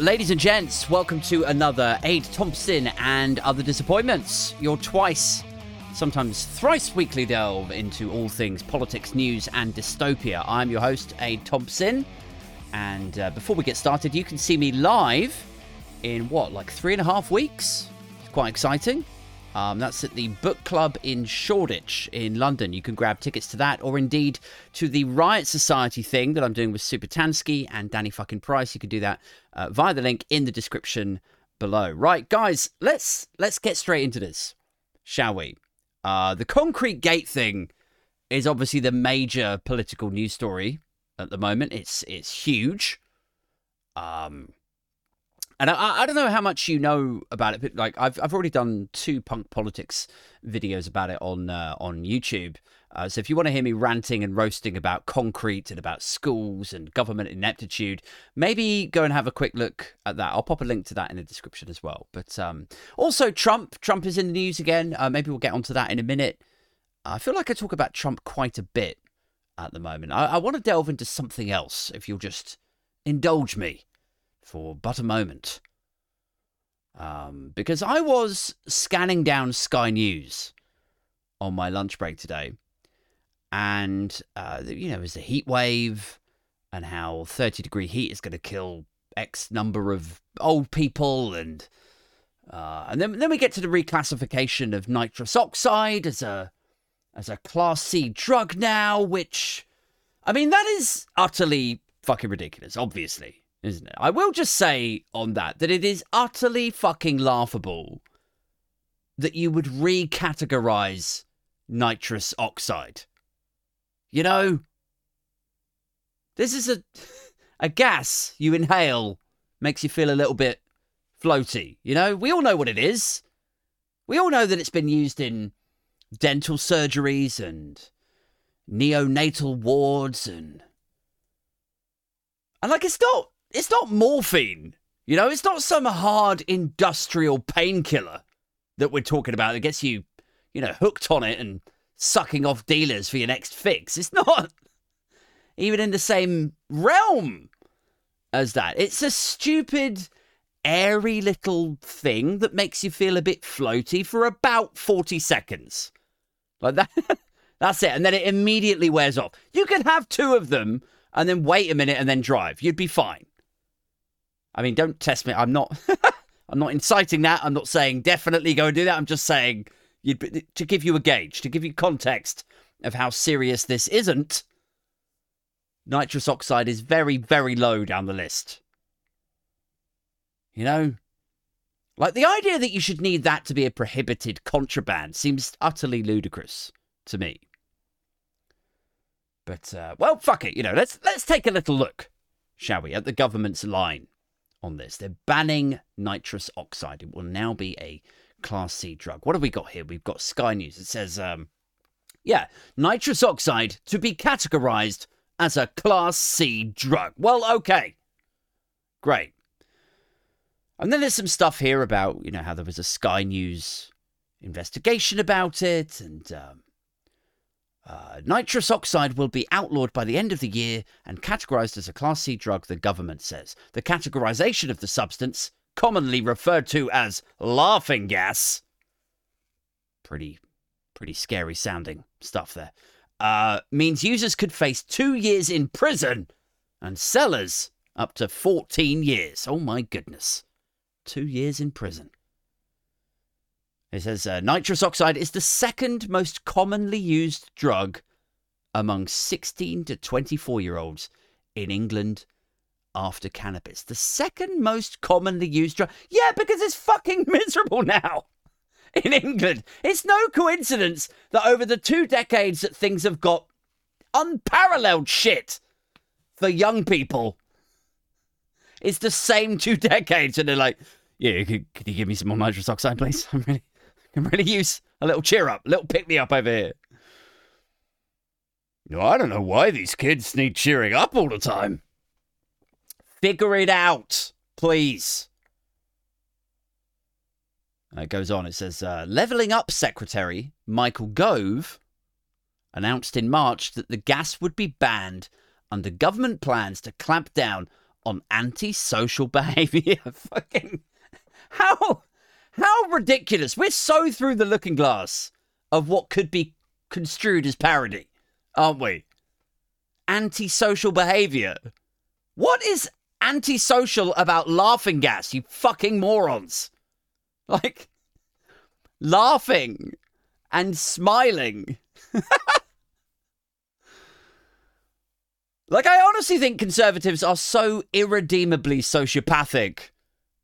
ladies and gents, welcome to another Aid Thompson and Other Disappointments. Your twice, sometimes thrice weekly delve into all things politics, news, and dystopia. I'm your host, Aid Thompson. And uh, before we get started, you can see me live in what, like three and a half weeks? It's quite exciting. Um, that's at the book club in Shoreditch in London. You can grab tickets to that, or indeed to the Riot Society thing that I'm doing with Super Tansky and Danny fucking Price. You can do that uh, via the link in the description below. Right, guys, let's let's get straight into this, shall we? Uh, the concrete gate thing is obviously the major political news story at the moment. It's it's huge. Um, and I, I don't know how much you know about it, but like I've I've already done two punk politics videos about it on uh, on YouTube. Uh, so if you want to hear me ranting and roasting about concrete and about schools and government ineptitude, maybe go and have a quick look at that. I'll pop a link to that in the description as well. But um, also Trump, Trump is in the news again. Uh, maybe we'll get onto that in a minute. I feel like I talk about Trump quite a bit at the moment. I, I want to delve into something else. If you'll just indulge me for but a moment. Um, because I was scanning down Sky News on my lunch break today, and uh, you know, there's a heat wave, and how 30 degree heat is going to kill X number of old people, and uh, and then then we get to the reclassification of nitrous oxide as a as a Class C drug now, which I mean that is utterly fucking ridiculous, obviously isn't it? I will just say on that that it is utterly fucking laughable that you would recategorize nitrous oxide. You know, this is a a gas you inhale makes you feel a little bit floaty. You know, we all know what it is. We all know that it's been used in dental surgeries and neonatal wards and and like it's not it's not morphine. You know, it's not some hard industrial painkiller that we're talking about that gets you, you know, hooked on it and sucking off dealers for your next fix. It's not even in the same realm as that. It's a stupid, airy little thing that makes you feel a bit floaty for about 40 seconds. Like that. That's it. And then it immediately wears off. You can have two of them and then wait a minute and then drive. You'd be fine. I mean, don't test me. I'm not. I'm not inciting that. I'm not saying definitely go and do that. I'm just saying to give you a gauge, to give you context of how serious this isn't. Nitrous oxide is very, very low down the list. You know? Like the idea that you should need that to be a prohibited contraband seems utterly ludicrous to me. But uh, well, fuck it. You know, let's let's take a little look, shall we, at the government's line on this. They're banning nitrous oxide. It will now be a Class C drug. What have we got here? We've got Sky News. It says, um, yeah, nitrous oxide to be categorized as a Class C drug. Well, okay. Great. And then there's some stuff here about, you know, how there was a Sky News investigation about it and um, uh, nitrous oxide will be outlawed by the end of the year and categorized as a Class C drug, the government says. The categorization of the substance, commonly referred to as laughing gas, pretty, pretty scary sounding stuff there, uh, means users could face two years in prison and sellers up to 14 years. Oh my goodness. Two years in prison. It says uh, nitrous oxide is the second most commonly used drug among 16 to 24 year olds in England after cannabis. The second most commonly used drug. Yeah, because it's fucking miserable now in England. It's no coincidence that over the two decades that things have got unparalleled shit for young people. It's the same two decades, and they're like, "Yeah, could, could you give me some more nitrous oxide, please? I'm really, can really use a little cheer up, a little pick me up over here. No, I don't know why these kids need cheering up all the time. Figure it out, please. It goes on. It says, uh, Levelling Up Secretary Michael Gove announced in March that the gas would be banned under government plans to clamp down on antisocial behavior. Fucking how how ridiculous. We're so through the looking glass of what could be construed as parody, aren't we? Antisocial behavior. What is antisocial about laughing gas, you fucking morons? Like laughing and smiling. like, I honestly think conservatives are so irredeemably sociopathic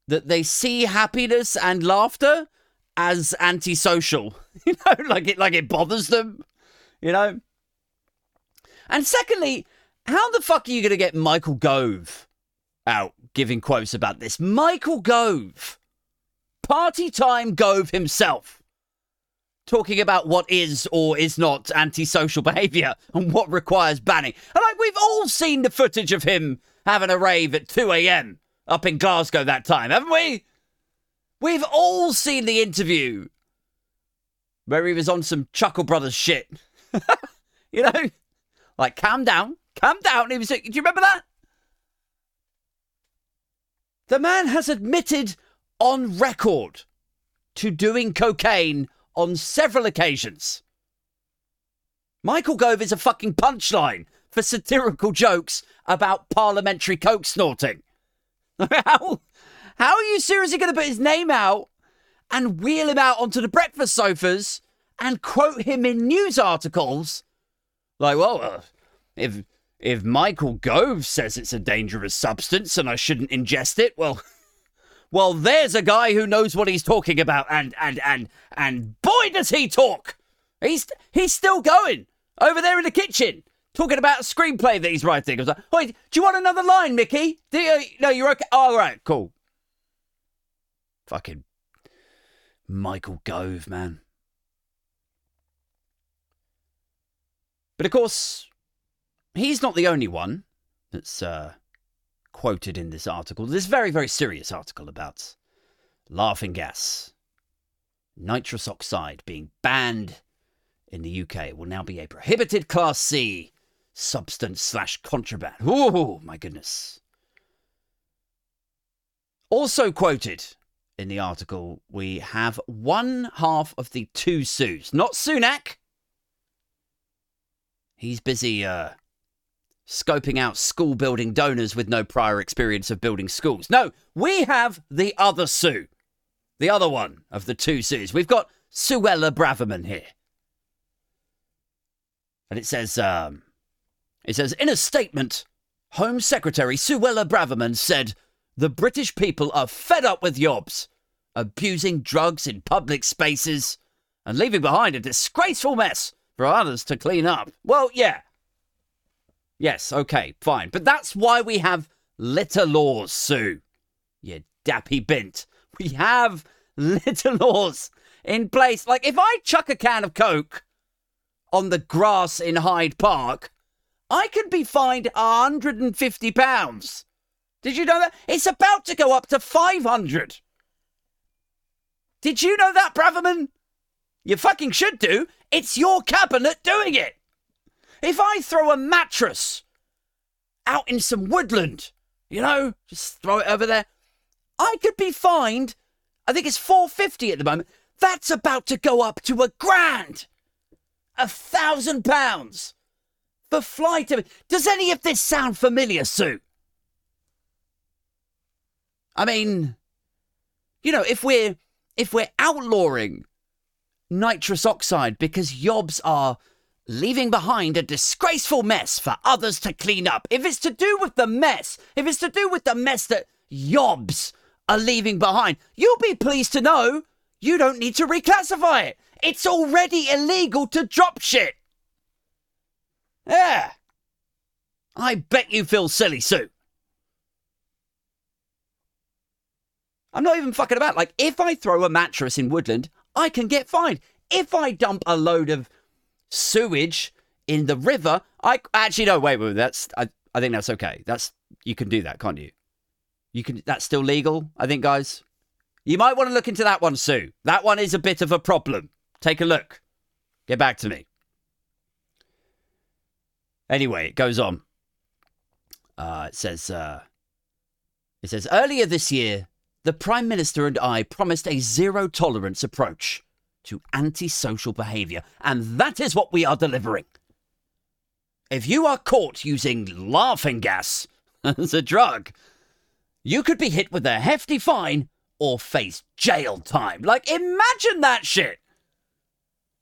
that they see happiness and laughter as antisocial. You know, like it like it bothers them. You know? And secondly, how the fuck are you gonna get Michael Gove out giving quotes about this? Michael Gove. Party time Gove himself. Talking about what is or is not antisocial behaviour and what requires banning. And like we've all seen the footage of him having a rave at 2 a.m up in Glasgow that time, haven't we? We've all seen the interview where he was on some Chuckle Brothers shit. you know? Like, calm down, calm down. He was, do you remember that? The man has admitted on record to doing cocaine on several occasions. Michael Gove is a fucking punchline for satirical jokes about parliamentary coke snorting. how, how are you seriously going to put his name out and wheel him out onto the breakfast sofas and quote him in news articles? Like, well, uh, if if Michael Gove says it's a dangerous substance and I shouldn't ingest it, well, well, there's a guy who knows what he's talking about, and and and and boy, does he talk! He's he's still going over there in the kitchen talking about a screenplay that he's writing. I was like, wait, do you want another line, Micky? Do you, no, you're okay. Oh, all right, cool. Fucking Michael Gove, man. But of course, he's not the only one that's uh, quoted in this article. This very, very serious article about laughing gas, nitrous oxide being banned in the UK. It will now be a prohibited Class C substance slash contraband. Oh, my goodness. Also quoted in the article, we have one half of the two Sues. Not Sunak. He's busy uh, scoping out school building donors with no prior experience of building schools. No, we have the other Sue. The other one of the two Sues. We've got Suella Braverman here. And it says, um, it says, in a statement, Home Secretary Suella Braverman said, The British people are fed up with yobs, abusing drugs in public spaces, and leaving behind a disgraceful mess for others to clean up. Well, yeah. Yes, okay, fine. But that's why we have litter laws, Sue. You dappy bint. We have litter laws in place. Like, if I chuck a can of Coke on the grass in Hyde Park, I could be fined £150. Did you know that? It's about to go up to 500 Did you know that, Braverman? You fucking should do. It's your cabinet doing it. If I throw a mattress out in some woodland, you know, just throw it over there, I could be fined. I think it's 450 at the moment. That's about to go up to a grand. A thousand pounds for flight Does any of this sound familiar, Sue? I mean, you know, if we're if we're outlawing nitrous oxide because yobs are leaving behind a disgraceful mess for others to clean up. If it's to do with the mess, if it's to do with the mess that yobs are leaving behind, you'll be pleased to know you don't need to reclassify it. It's already illegal to drop shit. Yeah. I bet you feel silly, Sue. I'm not even fucking about. Like, if I throw a mattress in Woodland, I can get fined. If I dump a load of sewage in the river, I actually no. Wait, wait. That's I. I think that's okay. That's you can do that, can't you? You can. That's still legal. I think, guys. You might want to look into that one, Sue. That one is a bit of a problem. Take a look. Get back to me. Anyway, it goes on. Uh, it says, uh, It says earlier this year, the Prime Minister and I promised a zero tolerance approach to antisocial behaviour, and that is what we are delivering. If you are caught using laughing gas as a drug, you could be hit with a hefty fine or face jail time. Like, imagine that shit.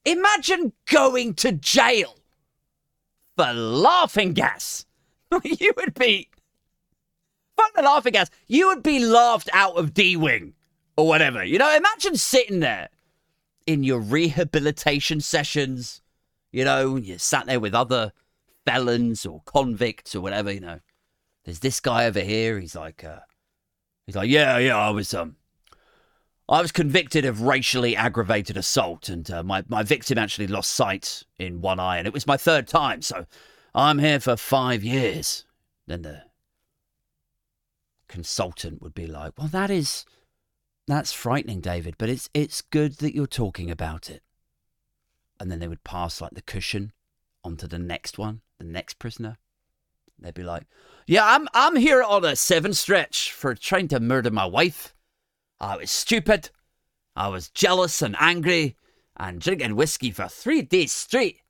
Imagine going to jail for laughing gas. you would be. Fuck the laughing gas. You would be laughed out of D Wing or whatever. You know, imagine sitting there in your rehabilitation sessions. You know, you sat there with other felons or convicts or whatever, you know. There's this guy over here. He's like, uh, he's like, yeah, yeah, I was, um, I was convicted of racially aggravated assault, and uh, my my victim actually lost sight in one eye, and it was my third time. So I'm here for five years. Then the consultant would be like, "Well, that is that's frightening, David, but it's it's good that you're talking about it." And then they would pass like the cushion onto the next one, the next prisoner. They'd be like, "Yeah, I'm I'm here on a seven stretch for trying to murder my wife. I was stupid. I was jealous and angry and drinking whiskey for three days straight.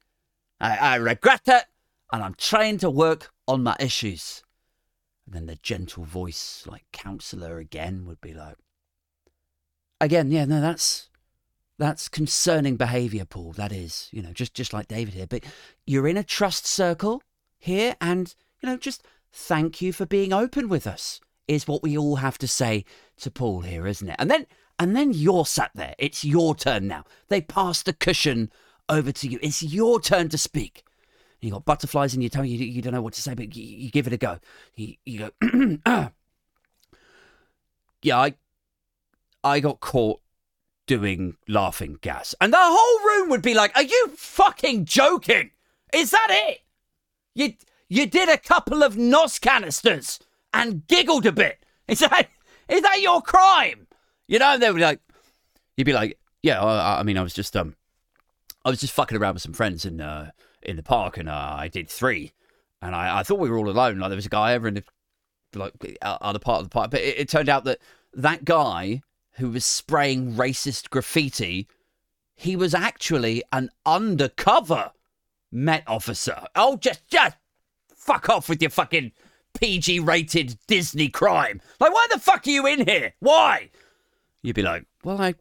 I, I regret it, and I'm trying to work on my issues." And then the gentle voice, like counselor again, would be like, "Again, yeah, no, that's that's concerning behaviour, Paul. That is, you know, just just like David here. But you're in a trust circle here, and you know, just thank you for being open with us. Is what we all have to say to Paul here, isn't it? And then and then you're sat there. It's your turn now. They pass the cushion over to you. It's your turn to speak. You got butterflies in your tongue. You, you don't know what to say, but you, you give it a go. You, you go. yeah, I I got caught doing laughing gas. And the whole room would be like, Are you fucking joking? Is that it? You you did a couple of NOS canisters and giggled a bit. Is that is that your crime? You know, they were like you'd be like, Yeah, I, I mean I was just um I was just fucking around with some friends in uh in the park and uh, I did three. And I, I thought we were all alone. Like there was a guy over in the like other part of the park. But it, it turned out that that guy who was spraying racist graffiti, he was actually an undercover Met officer. Oh, just, just fuck off with your fucking PG rated Disney crime. Like, why the fuck are you in here? Why? You'd be like, well, I.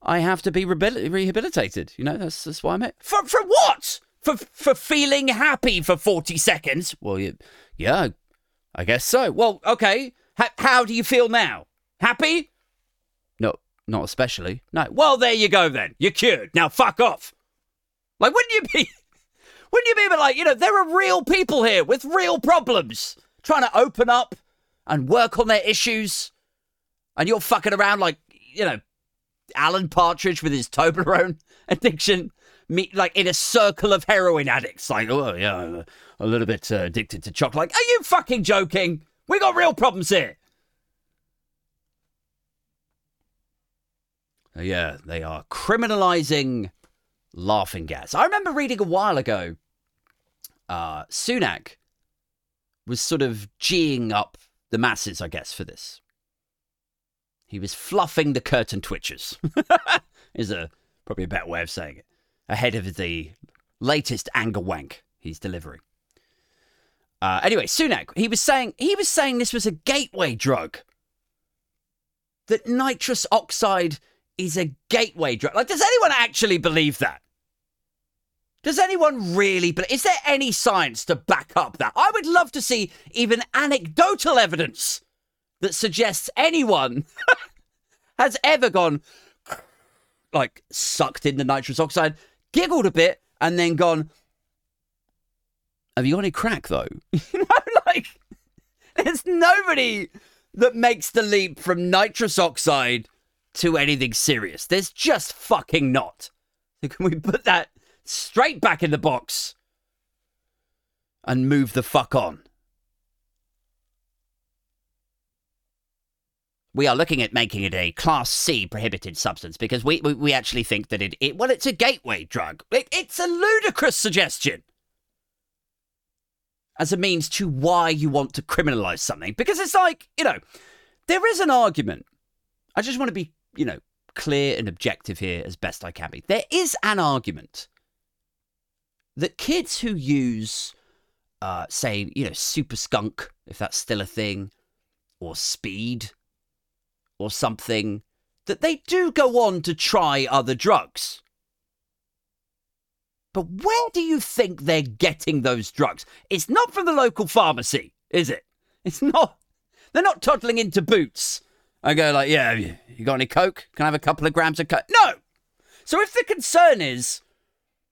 I have to be rehabilitated. You know, that's, that's why I'm here. For, for what? For, for feeling happy for 40 seconds? Well, you, yeah, I guess so. Well, okay. H- how do you feel now? Happy? No, not especially. No. Well, there you go then. You're cured. Now fuck off. Like, wouldn't you be? Wouldn't you be a bit like, you know, there are real people here with real problems trying to open up and work on their issues, and you're fucking around like, you know, Alan Partridge with his Toblerone addiction, meet like in a circle of heroin addicts. Like, oh yeah, a little bit uh, addicted to chocolate. Like, are you fucking joking? We got real problems here. Yeah, they are criminalizing laughing gas. I remember reading a while ago, uh, Sunak was sort of geeing up the masses, I guess, for this. He was fluffing the curtain twitchers, is a probably a better way of saying it, ahead of the latest anger wank he's delivering. Uh, anyway, Sunak, he was saying he was saying this was a gateway drug. That nitrous oxide is a gateway drug. Like, does anyone actually believe that? Does anyone really believe? Is there any science to back up that? I would love to see even anecdotal evidence that suggests anyone has ever gone, like, sucked in the nitrous oxide, giggled a bit, and then gone, Have you got any crack, though? you know, like, there's nobody that makes the leap from nitrous oxide to anything serious. There's just fucking not. So can we put that straight back in the box and move the fuck on? We are looking at making it a Class C prohibited substance because we, we, we actually think that it, it, well, it's a gateway drug. It, it's a ludicrous suggestion. as a means to why you want to criminalize something. Because it's like, you know, there is an argument. I just want to be, you know, clear and objective here as best I can be. There is an argument that kids who use, uh, say, you know, super skunk, if that's still a thing, or speed, or something, that they do go on to try other drugs. But where do you think they're getting those drugs? It's not from the local pharmacy, is it? It's not. They're not toddling into boots and go like, "Yeah, you got any coke? Can I have a couple of grams of coke?" No. So if the concern is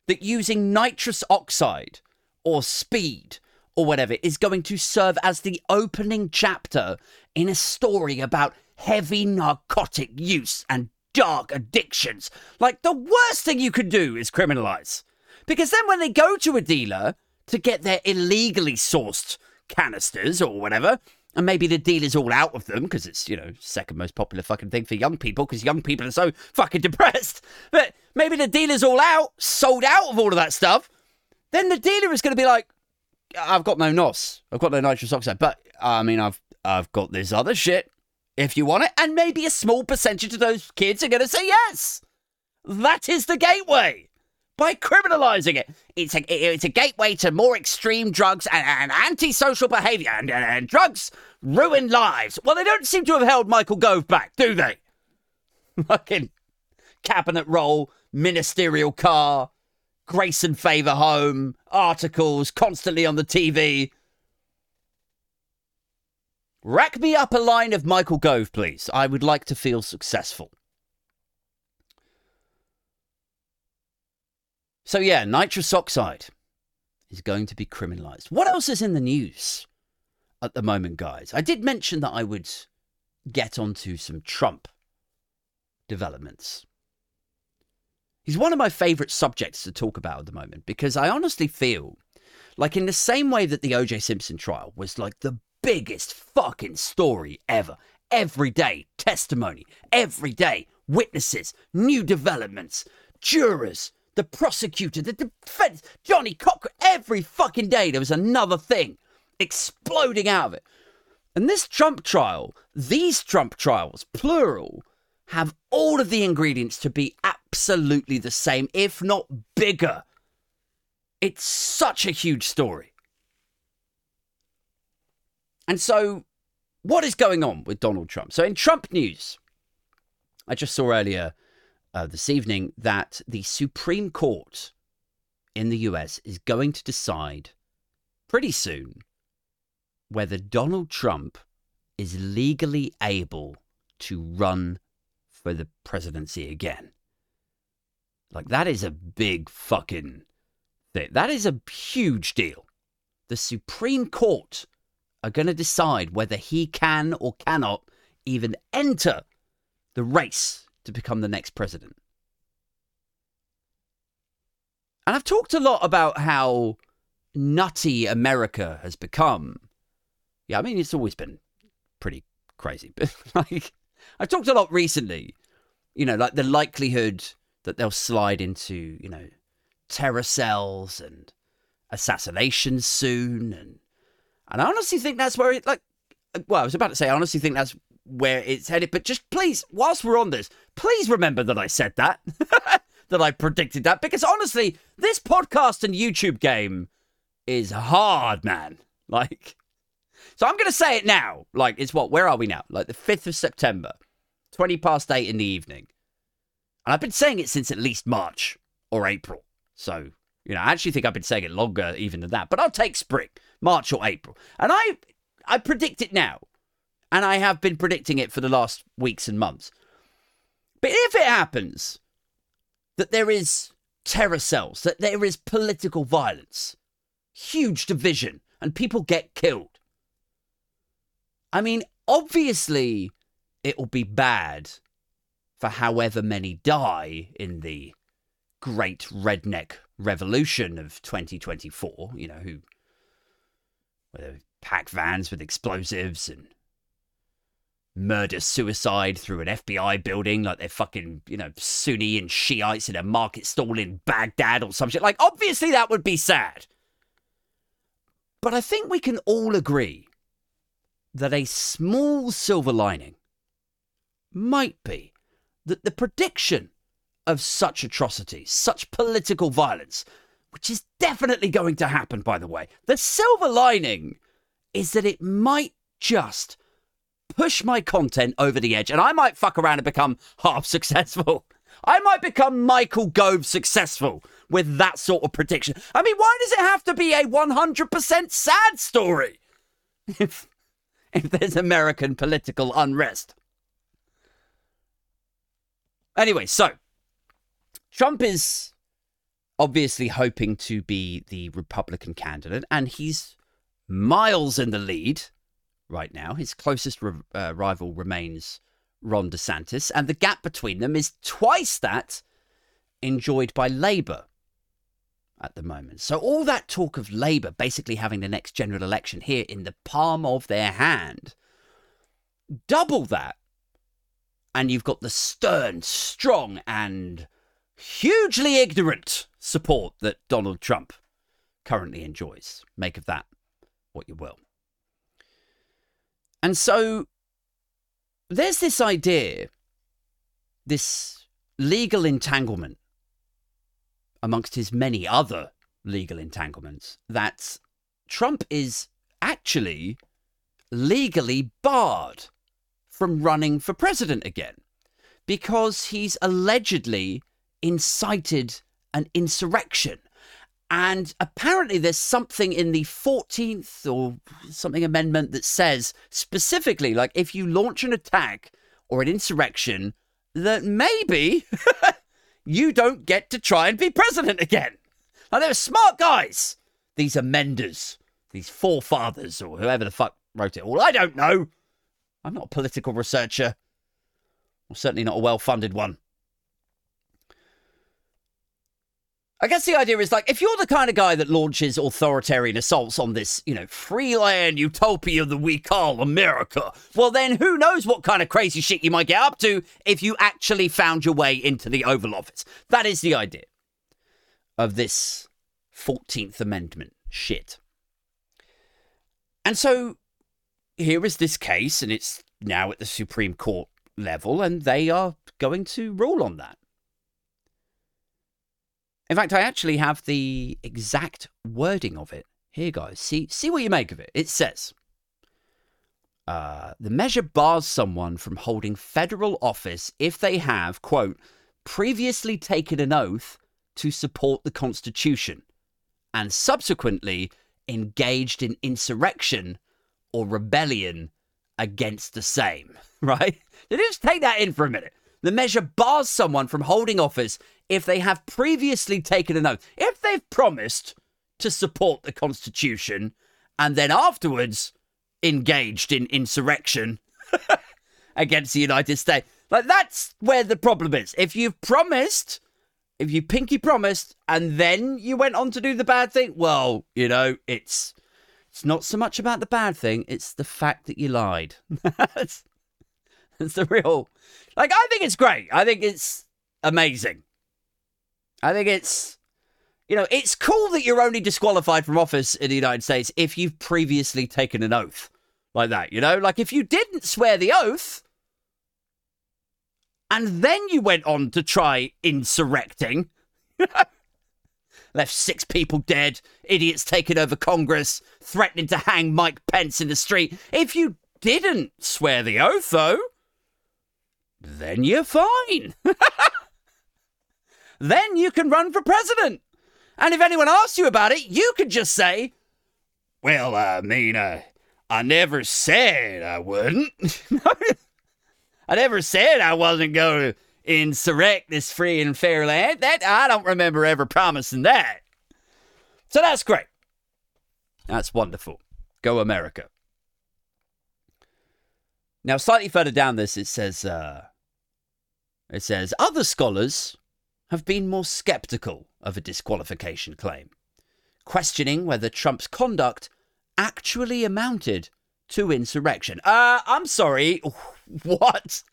that using nitrous oxide or speed or whatever is going to serve as the opening chapter in a story about heavy narcotic use and dark addictions, like the worst thing you could do is criminalize. Because then when they go to a dealer to get their illegally sourced canisters or whatever, and maybe the dealer's all out of them because it's, you know, second most popular fucking thing for young people because young people are so fucking depressed. But maybe the dealer's all out, sold out of all of that stuff. Then the dealer is going to be like, I've got no NOS. I've got no nitrous oxide. But, I mean, I've I've got this other shit if you want it. And maybe a small percentage of those kids are going to say yes. That is the gateway by criminalizing it. It's a, it's a gateway to more extreme drugs and, and antisocial behavior, and, and, and, drugs ruin lives. Well, they don't seem to have held Michael Gove back, do they? Fucking cabinet roll, ministerial car, grace and favour home, articles constantly on the TV. Rack me up a line of Michael Gove, please. I would like to feel successful. So, yeah, nitrous oxide is going to be criminalized. What else is in the news at the moment, guys? I did mention that I would get onto some Trump developments. He's one of my favorite subjects to talk about at the moment because I honestly feel like, in the same way that the OJ Simpson trial was like the biggest fucking story ever, every day, testimony, every day, witnesses, new developments, jurors, the prosecutor, the defense, Johnnie Cochran, every fucking day there was another thing exploding out of it. And this Trump trial, these Trump trials, plural, have all of the ingredients to be absolutely the same, if not bigger. It's such a huge story. And so, what is going on with Donald Trump? So, in Trump news, I just saw earlier uh, this evening that the Supreme Court in the US is going to decide pretty soon whether Donald Trump is legally able to run for the presidency again. Like, that is a big fucking thing. That is a huge deal. The Supreme Court are going to decide whether he can or cannot even enter the race to become the next president. And I've talked a lot about how nutty America has become. Yeah, I mean, it's always been pretty crazy. But, like, I've talked a lot recently, you know, like the likelihood that they'll slide into, you know, terror cells and assassinations soon. And, and I honestly think that's where it, like, well, I was about to say, I honestly think that's where it's headed. But just please, whilst we're on this, please remember that I said that, that I predicted that, because honestly, this podcast and YouTube game is hard, man. Like, so I'm going to say it now. Like, it's what? Where are we now? Like the 5th of September, 20 past 8 in the evening. And I've been saying it since at least March or April. So, you know, I actually think I've been saying it longer even than that. But I'll take spring, March or April. And I I predict it now and I have been predicting it for the last weeks and months. But if it happens that there is terror cells, that there is political violence, huge division, and people get killed, I mean, obviously, it will be bad for however many die in the great redneck revolution of 2024, you know, who pack vans with explosives and murder suicide through an FBI building like they're fucking, you know, Sunni and Shiites in a market stall in Baghdad or some shit. Like, obviously that would be sad. But I think we can all agree that a small silver lining might be that the prediction of such atrocities, such political violence, which is definitely going to happen, by the way, the silver lining is that it might just push my content over the edge and I might fuck around and become half successful. I might become Michael Gove successful with that sort of prediction. I mean, why does it have to be a 100% sad story if, if there's American political unrest? Anyway, so Trump is obviously hoping to be the Republican candidate, and he's miles in the lead right now. His closest uh, rival remains Ron DeSantis, and the gap between them is twice that enjoyed by Labour at the moment. So, all that talk of Labour basically having the next general election here in the palm of their hand, double that, and you've got the stern, strong, and hugely ignorant support that Donald Trump currently enjoys. Make of that what you will. And so there's this idea, this legal entanglement amongst his many other legal entanglements, that Trump is actually legally barred from running for president again because he's allegedly incited an insurrection and apparently, there's something in the 14th or something amendment that says specifically, like, if you launch an attack or an insurrection, that maybe you don't get to try and be president again. Now, they're smart guys, these amenders, these forefathers, or whoever the fuck wrote it all. I don't know. I'm not a political researcher, or certainly not a well funded one. I guess the idea is like if you're the kind of guy that launches authoritarian assaults on this, you know, free land utopia that we call America, well, then who knows what kind of crazy shit you might get up to if you actually found your way into the Oval Office. That is the idea of this 14th Amendment shit. And so here is this case, and it's now at the Supreme Court level, and they are going to rule on that. In fact, I actually have the exact wording of it. Here, guys. See, see what you make of it. It says uh, the measure bars someone from holding federal office if they have, quote, previously taken an oath to support the Constitution and subsequently engaged in insurrection or rebellion against the same. Right? Just take that in for a minute. The measure bars someone from holding office if they have previously taken an oath. If they've promised to support the Constitution and then afterwards engaged in insurrection against the United States. Like, that's where the problem is. If you've promised, if you pinky promised, and then you went on to do the bad thing, well, you know, it's. It's not so much about the bad thing, it's the fact that you lied. that's, that's the real. Like, I think it's great. I think it's amazing. I think it's, you know, it's cool that you're only disqualified from office in the United States if you've previously taken an oath like that, you know? Like if you didn't swear the oath and then you went on to try insurrecting, left six people dead, idiots taking over Congress, threatening to hang Mike Pence in the street. If you didn't swear the oath, though, then you're fine. then you can run for president. And if anyone asks you about it, you could just say, Well, I mean, uh, I never said I wouldn't. I never said I wasn't going to insurrect this free and fair land. That I don't remember ever promising that. So that's great. That's wonderful. Go America. Now, slightly further down this, it says, uh, it says other scholars have been more skeptical of a disqualification claim, questioning whether Trump's conduct actually amounted to insurrection. Uh, I'm sorry. What?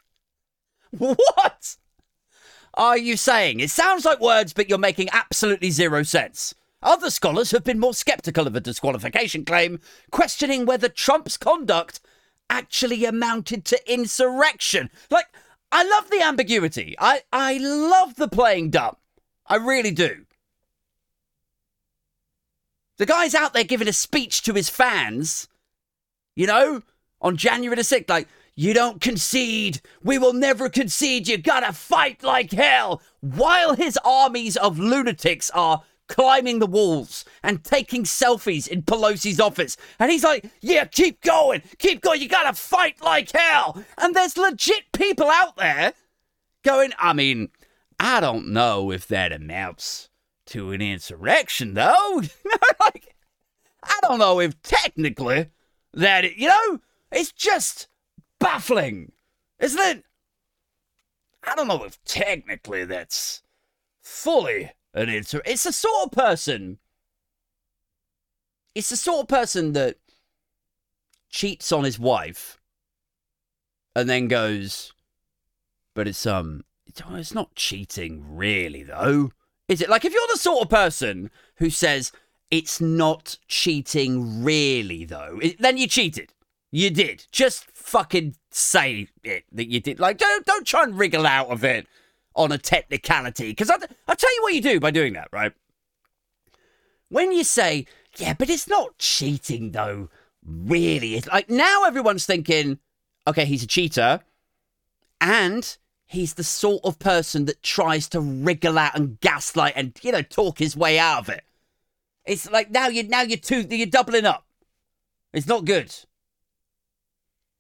What are you saying? It sounds like words, but you're making absolutely zero sense. Other scholars have been more skeptical of a disqualification claim, questioning whether Trump's conduct actually amounted to insurrection. Like, I love the ambiguity. I, I love the playing dumb. I really do. The guy's out there giving a speech to his fans, you know, on January the 6th, like, you don't concede. We will never concede. You gotta fight like hell. While his armies of lunatics are climbing the walls and taking selfies in Pelosi's office. And he's like, yeah, keep going. Keep going. You gotta fight like hell. And there's legit people out there going, I mean, I don't know if that amounts to an insurrection, though. like, I don't know if technically that, it, you know, it's just baffling, isn't it? I don't know if technically that's fully an inter. It's the sort of person. It's the sort of person that cheats on his wife and then goes, but it's um, it's not cheating really though, is it? Like if you're the sort of person who says it's not cheating really though, then you cheated. You did. Just fucking say it that you did. Like, don't don't try and wriggle out of it on a technicality. Because I I'll tell you what you do by doing that, right? When you say, yeah, but it's not cheating though. Really, it's like now everyone's thinking, okay, he's a cheater, and he's the sort of person that tries to wriggle out and gaslight and you know talk his way out of it. It's like now you now you're two you're doubling up. It's not good.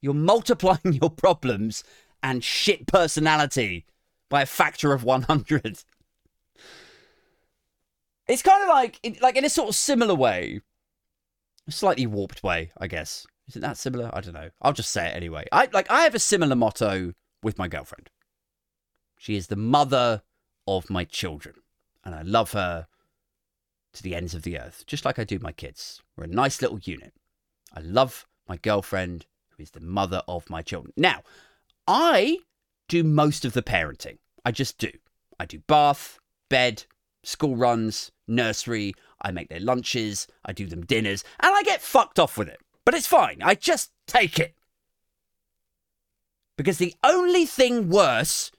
You're multiplying your problems and shit personality by a factor of 100. It's kind of like, like in a sort of similar way, a slightly warped way, I guess. Is it that similar? I don't know. I'll just say it anyway. I like. I have a similar motto with my girlfriend. She is the mother of my children, and I love her to the ends of the earth, just like I do my kids. We're a nice little unit. I love my girlfriend who is the mother of my children. Now, I do most of the parenting. I just do. I do bath, bed, school runs, nursery. I make their lunches. I do them dinners. And I get fucked off with it. But it's fine. I just take it. Because the only thing worse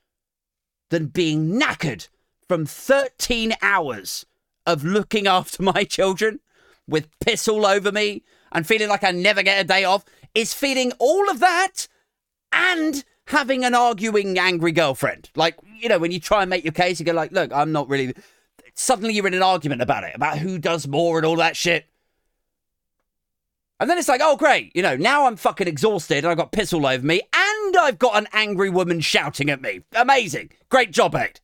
than being knackered from 13 hours of looking after my children with piss all over me and feeling like I never get a day off is feeling all of that and having an arguing, angry girlfriend. Like, you know, when you try and make your case, you go like, look, I'm not really. Suddenly you're in an argument about it, about who does more and all that shit. And then it's like, oh, great. You know, now I'm fucking exhausted and I've got piss all over me and I've got an angry woman shouting at me. Amazing. Great job, Ed.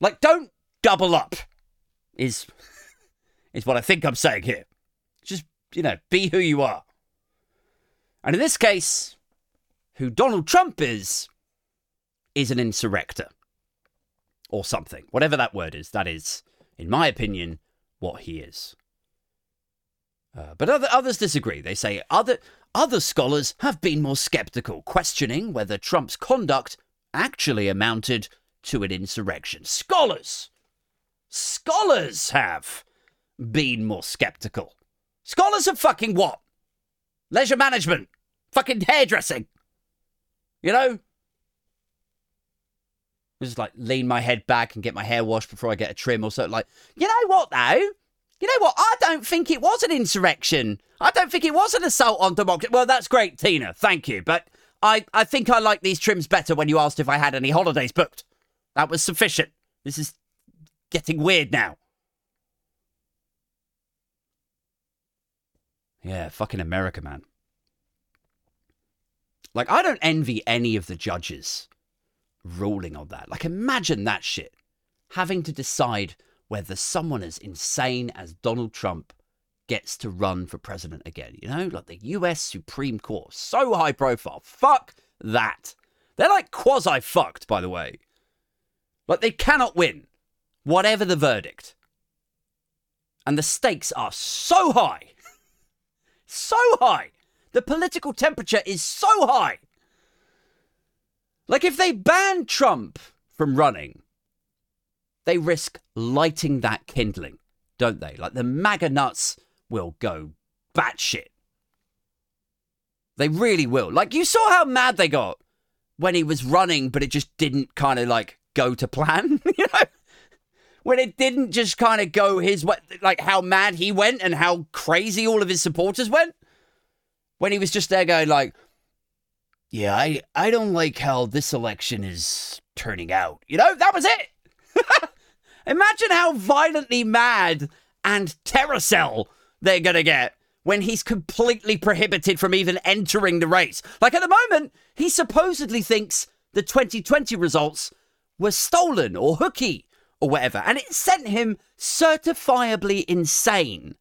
Like, don't double up, is, is what I think I'm saying here. Just, you know, be who you are. And in this case, who Donald Trump is, is an insurrector. Or something. Whatever that word is, that is, in my opinion, what he is. Uh, but other, others disagree. They say other, other scholars have been more skeptical, questioning whether Trump's conduct actually amounted to an insurrection. Scholars! Scholars have been more skeptical. Scholars of fucking what? Leisure management. Fucking hairdressing. You know? Just like lean my head back and get my hair washed before I get a trim or something like, you know what though? You know what? I don't think it was an insurrection. I don't think it was an assault on democracy. Well, that's great, Tina. Thank you. But I, I think I like these trims better when you asked if I had any holidays booked. That was sufficient. This is getting weird now. Yeah, fucking America, man. Like, I don't envy any of the judges ruling on that. Like, imagine that shit. Having to decide whether someone as insane as Donald Trump gets to run for president again. You know, like the US Supreme Court. So high profile. Fuck that. They're like quasi fucked, by the way. Like, they cannot win, whatever the verdict. And the stakes are so high so high. The political temperature is so high. Like, if they ban Trump from running, they risk lighting that kindling. don't they? Like the MAGA nuts will go batshit. They really will. Like you saw how mad they got when he was running, but it just didn't kind of like go to plan. you know, when it didn't just kind of go his way, like how mad he went and how crazy all of his supporters went. When he was just there going like, "Yeah, I I don't like how this election is turning out." You know, that was it. Imagine how violently mad and Terracell they're gonna get when he's completely prohibited from even entering the race. Like at the moment, he supposedly thinks the 2020 results were stolen or hooky or whatever. And it sent him certifiably insane,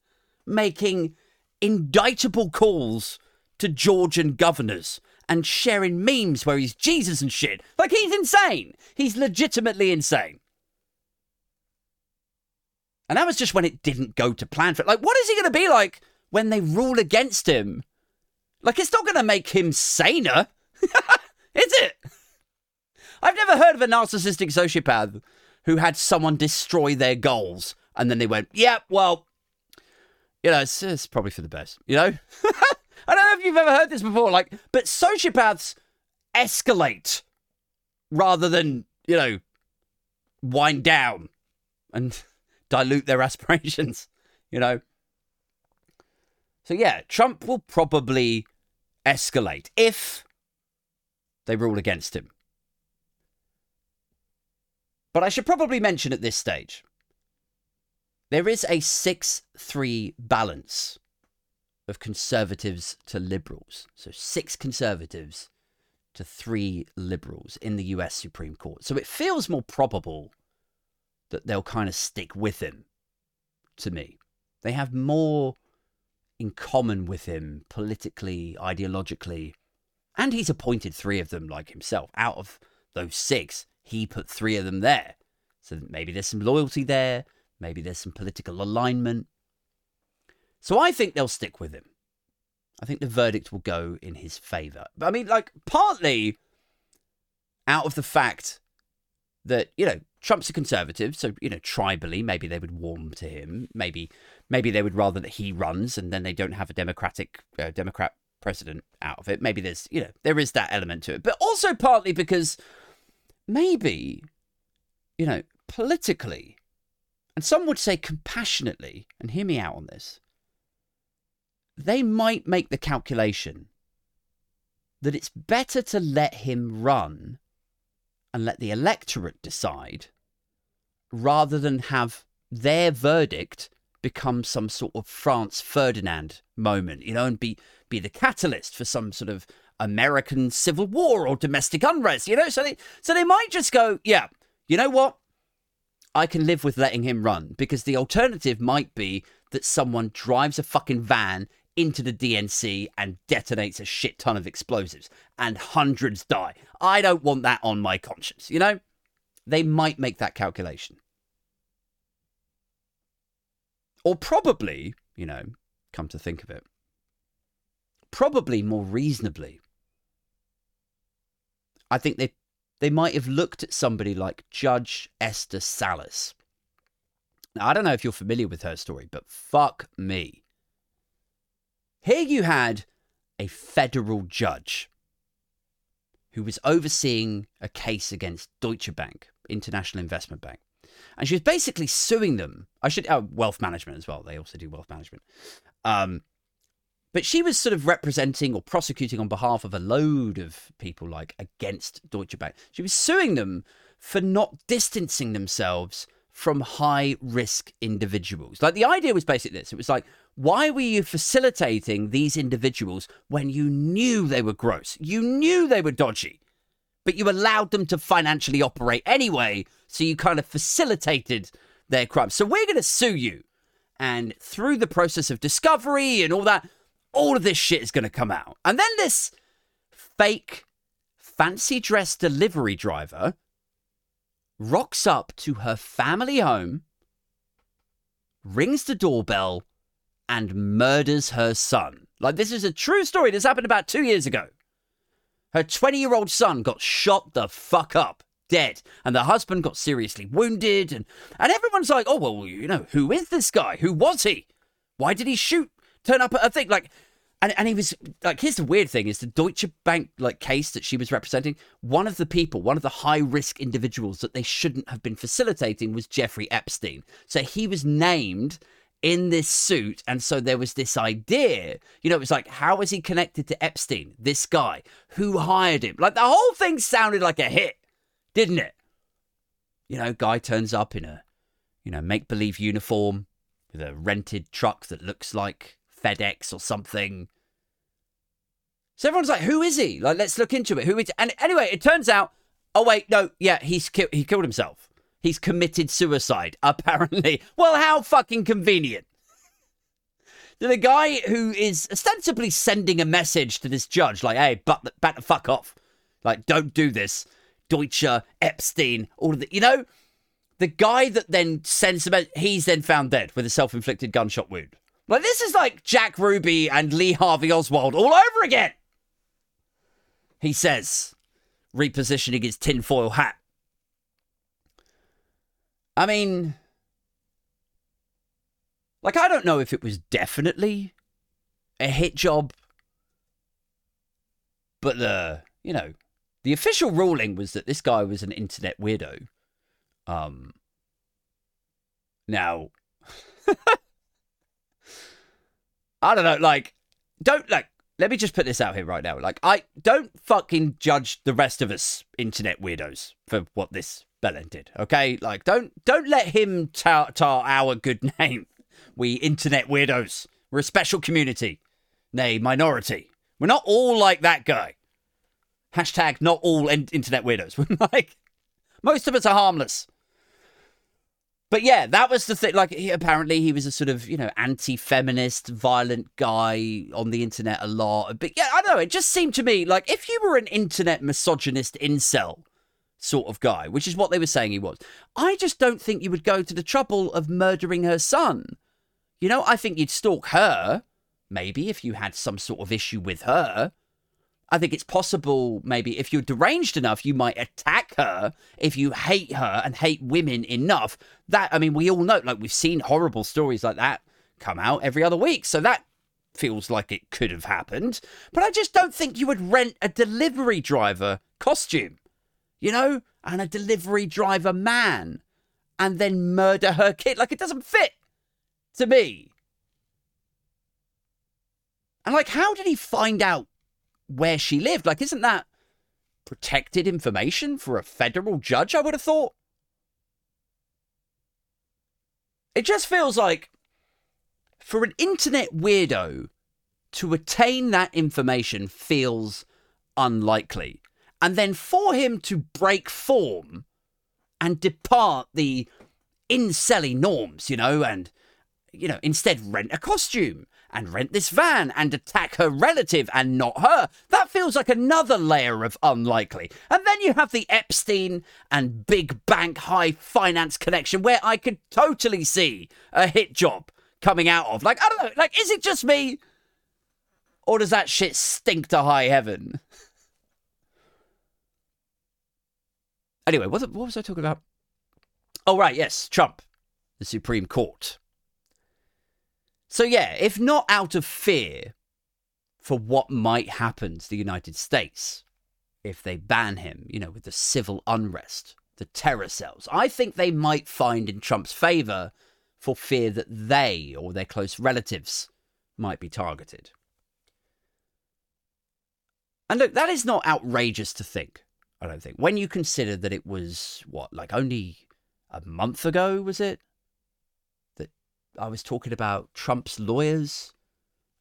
making indictable calls to Georgian governors and sharing memes where he's Jesus and shit. Like he's insane. He's legitimately insane. And that was just when it didn't go to plan for it. Like, what is he going to be like when they rule against him? Like, it's not going to make him saner, is it? I've never heard of a narcissistic sociopath who had someone destroy their goals and then they went, yeah, well, you know, it's, it's probably for the best, you know? I don't know if you've ever heard this before, like, but sociopaths escalate rather than, you know, wind down and dilute their aspirations, you know? So, yeah, Trump will probably escalate if they rule against him. But I should probably mention at this stage there is a 6 3 balance of conservatives to liberals. So, six conservatives to three liberals in the US Supreme Court. So, it feels more probable that they'll kind of stick with him to me. They have more in common with him politically, ideologically, and he's appointed three of them like himself. Out of those six, he put three of them there. So maybe there's some loyalty there, maybe there's some political alignment. So I think they'll stick with him. I think the verdict will go in his favour. I mean, like, partly out of the fact that, you know, Trump's a conservative, so you know, tribally, maybe they would warm to him. Maybe, maybe they would rather that he runs, and then they don't have a democratic uh, Democrat president out of it. Maybe there's, you know, there is that element to it, but also partly because maybe, you know, politically, and some would say compassionately, and hear me out on this. They might make the calculation that it's better to let him run and let the electorate decide rather than have their verdict become some sort of Franz Ferdinand moment, you know, and be be the catalyst for some sort of American civil war or domestic unrest, you know. So they so they might just go, yeah, you know what? I can live with letting him run because the alternative might be that someone drives a fucking van into the DNC and detonates a shit ton of explosives and hundreds die. I don't want that on my conscience, you know? They might make that calculation. Or probably, you know, come to think of it, probably more reasonably, I think they they might have looked at somebody like Judge Esther Salas. Now, I don't know if you're familiar with her story, but fuck me. Here you had a federal judge who was overseeing a case against Deutsche Bank, International Investment Bank. And she was basically suing them. I should, oh, wealth management as well. They also do wealth management. Um, but she was sort of representing or prosecuting on behalf of a load of people, like against Deutsche Bank. She was suing them for not distancing themselves from high risk individuals. Like the idea was basically this it was like, why were you facilitating these individuals when you knew they were gross? You knew they were dodgy, but you allowed them to financially operate anyway. So you kind of facilitated their crimes. So we're going to sue you. And through the process of discovery and all that, all of this shit is going to come out. And then this fake fancy dress delivery driver rocks up to her family home, rings the doorbell, and murders her son. Like, this is a true story. This happened about two years ago. Her 20 year old son got shot the fuck up dead. And the husband got seriously wounded. And, and everyone's like, oh, well, you know, who is this guy? Who was he? Why did he shoot, turn up at a thing? Like, and, and he was like, here's the weird thing is the Deutsche Bank like case that she was representing, one of the people, one of the high risk individuals that they shouldn't have been facilitating was Jeffrey Epstein. So he was named in this suit. And so there was this idea, you know, it was like, how is he connected to Epstein? This guy who hired him? Like the whole thing sounded like a hit, didn't it? You know, guy turns up in a, you know, make believe uniform with a rented truck that looks like FedEx or something. So everyone's like, who is he? Like, let's look into it. Who is? And anyway, it turns out, oh wait, no, yeah, he's ki- he killed himself. He's committed suicide, apparently. Well, how fucking convenient. the guy who is ostensibly sending a message to this judge, like, hey, but back the fuck off. Like, don't do this. Deutsche, Epstein, all of the, you know, the guy that then sends him, he's then found dead with a self inflicted gunshot wound. Like, this is like Jack Ruby and Lee Harvey Oswald all over again. He says, repositioning his tinfoil hat. I mean, like, I don't know if it was definitely a hit job, but the, you know, the official ruling was that this guy was an internet weirdo. Um, now, I don't know, like, don't, like, let me just put this out here right now. Like, I don't fucking judge the rest of us internet weirdos for what this Belen did. Okay, like, don't don't let him tar, our good name. We internet weirdos. We're a special community, nay, minority. We're not all like that guy. Hashtag not all in- internet weirdos. We're like, most of us are harmless but yeah, that was the thing. Like, he, apparently, he was a sort of, you know, anti feminist, violent guy on the internet a lot. But yeah, I know. It just seemed to me like if you were an internet misogynist incel sort of guy, which is what they were saying he was, I just don't think you would go to the trouble of murdering her son. You know, I think you'd stalk her, maybe, if you had some sort of issue with her. I think it's possible, maybe, if you're deranged enough, you might attack her if you hate her and hate women enough. That, I mean, we all know, like, we've seen horrible stories like that come out every other week. So that feels like it could have happened. But I just don't think you would rent a delivery driver costume, you know, and a delivery driver man and then murder her kid. Like, it doesn't fit to me. And, like, how did he find out where she lived. Like, isn't that protected information for a federal judge? I would have thought. It just feels like for an internet weirdo to attain that information feels unlikely. And then for him to break form and depart the incelly norms, you know, and, you know, instead rent a costume and rent this van and attack her relative and not her. That feels like another layer of unlikely. And then you have the Epstein and big bank high finance connection where I could totally see a hit job coming out of. Like, I don't know, like, is it just me? Or does that shit stink to high heaven? Anyway, what, what was I talking about? Oh, right, yes, Trump, the Supreme Court. So, yeah, if not out of fear for what might happen to the United States if they ban him, you know, with the civil unrest, the terror cells, I think they might find in Trump's favor for fear that they or their close relatives might be targeted. And look, that is not outrageous to think, I don't think. When you consider that it was, what, like only a month ago, was it? That I was talking about Trump's lawyers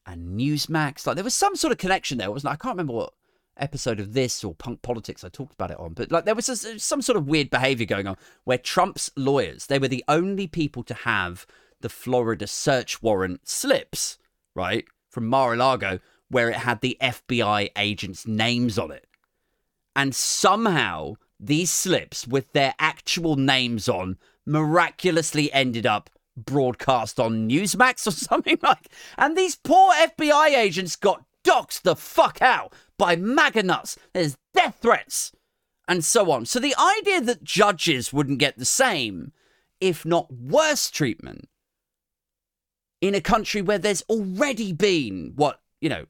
and Newsmax. Like there was some sort of connection there, wasn't I? I can't remember what episode of this or Punk Politics I talked about it on, but like there was a, some sort of weird behavior going on where Trump's lawyers, they were the only people to have the Florida search warrant slips, right? From Mar-a-Lago where it had the FBI agents' names on it. And somehow these slips with their actual names on miraculously ended up broadcast on Newsmax or something like. And these poor FBI agents got doxed the fuck out by MAGA nuts. There's death threats and so on. So the idea that judges wouldn't get the same, if not worse treatment, in a country where there's already been what, you know,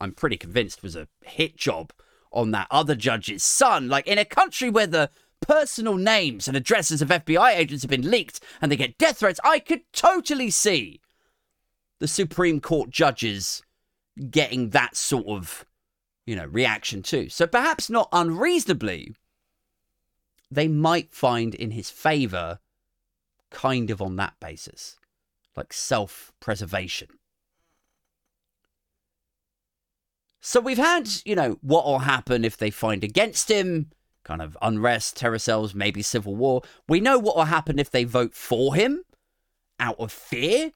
I'm pretty convinced was a hit job on that other judge's son, like in a country where the personal names and addresses of FBI agents have been leaked and they get death threats, I could totally see the Supreme Court judges getting that sort of, you know, reaction too. So perhaps not unreasonably, they might find in his favor kind of on that basis, like self preservation. So we've had, you know, what will happen if they find against him, kind of unrest, terror cells, maybe civil war. We know what will happen if they vote for him out of fear.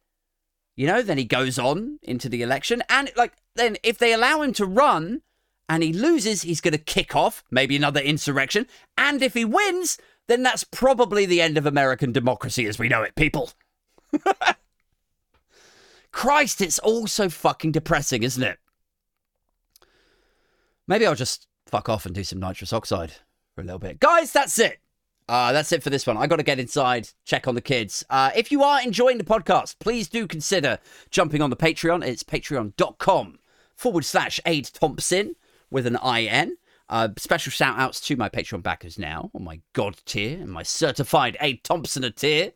You know, then he goes on into the election. And, like, then if they allow him to run and he loses, he's going to kick off maybe another insurrection. And if he wins, then that's probably the end of American democracy as we know it, people. Christ, it's all so fucking depressing, isn't it? Maybe I'll just fuck off and do some nitrous oxide for a little bit. Guys, that's it. Uh, that's it for this one. I got to get inside, check on the kids. Uh, if you are enjoying the podcast, please do consider jumping on the Patreon. It's patreon.com forward slash Aid Thompson with an IN. Uh, special shout outs to my Patreon backers now on my God tier and my certified Aid Thompson tier.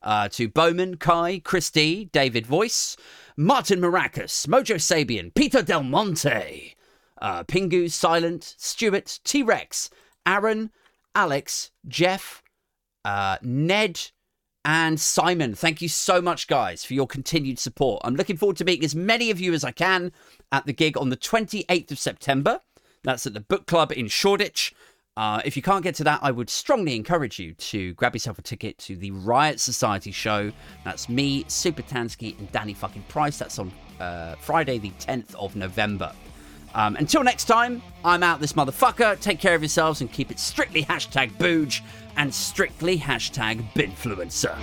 Uh, to Bowman, Kai, Christy, David Voice, Martin Maracus, Mojo Sabian, Peter Del Monte, uh, Pingu, Silent, Stuart, T Rex, Aaron, Alex, Jeff, uh, Ned, and Simon. Thank you so much, guys, for your continued support. I'm looking forward to meeting as many of you as I can at the gig on the 28th of September. That's at the book club in Shoreditch. Uh, if you can't get to that, I would strongly encourage you to grab yourself a ticket to the Riot Society show. That's me, Super Tansky, and Danny fucking Price. That's on uh, Friday, the 10th of November. Um, until next time, I'm out this motherfucker. Take care of yourselves and keep it strictly hashtag booge and strictly hashtag binfluencer.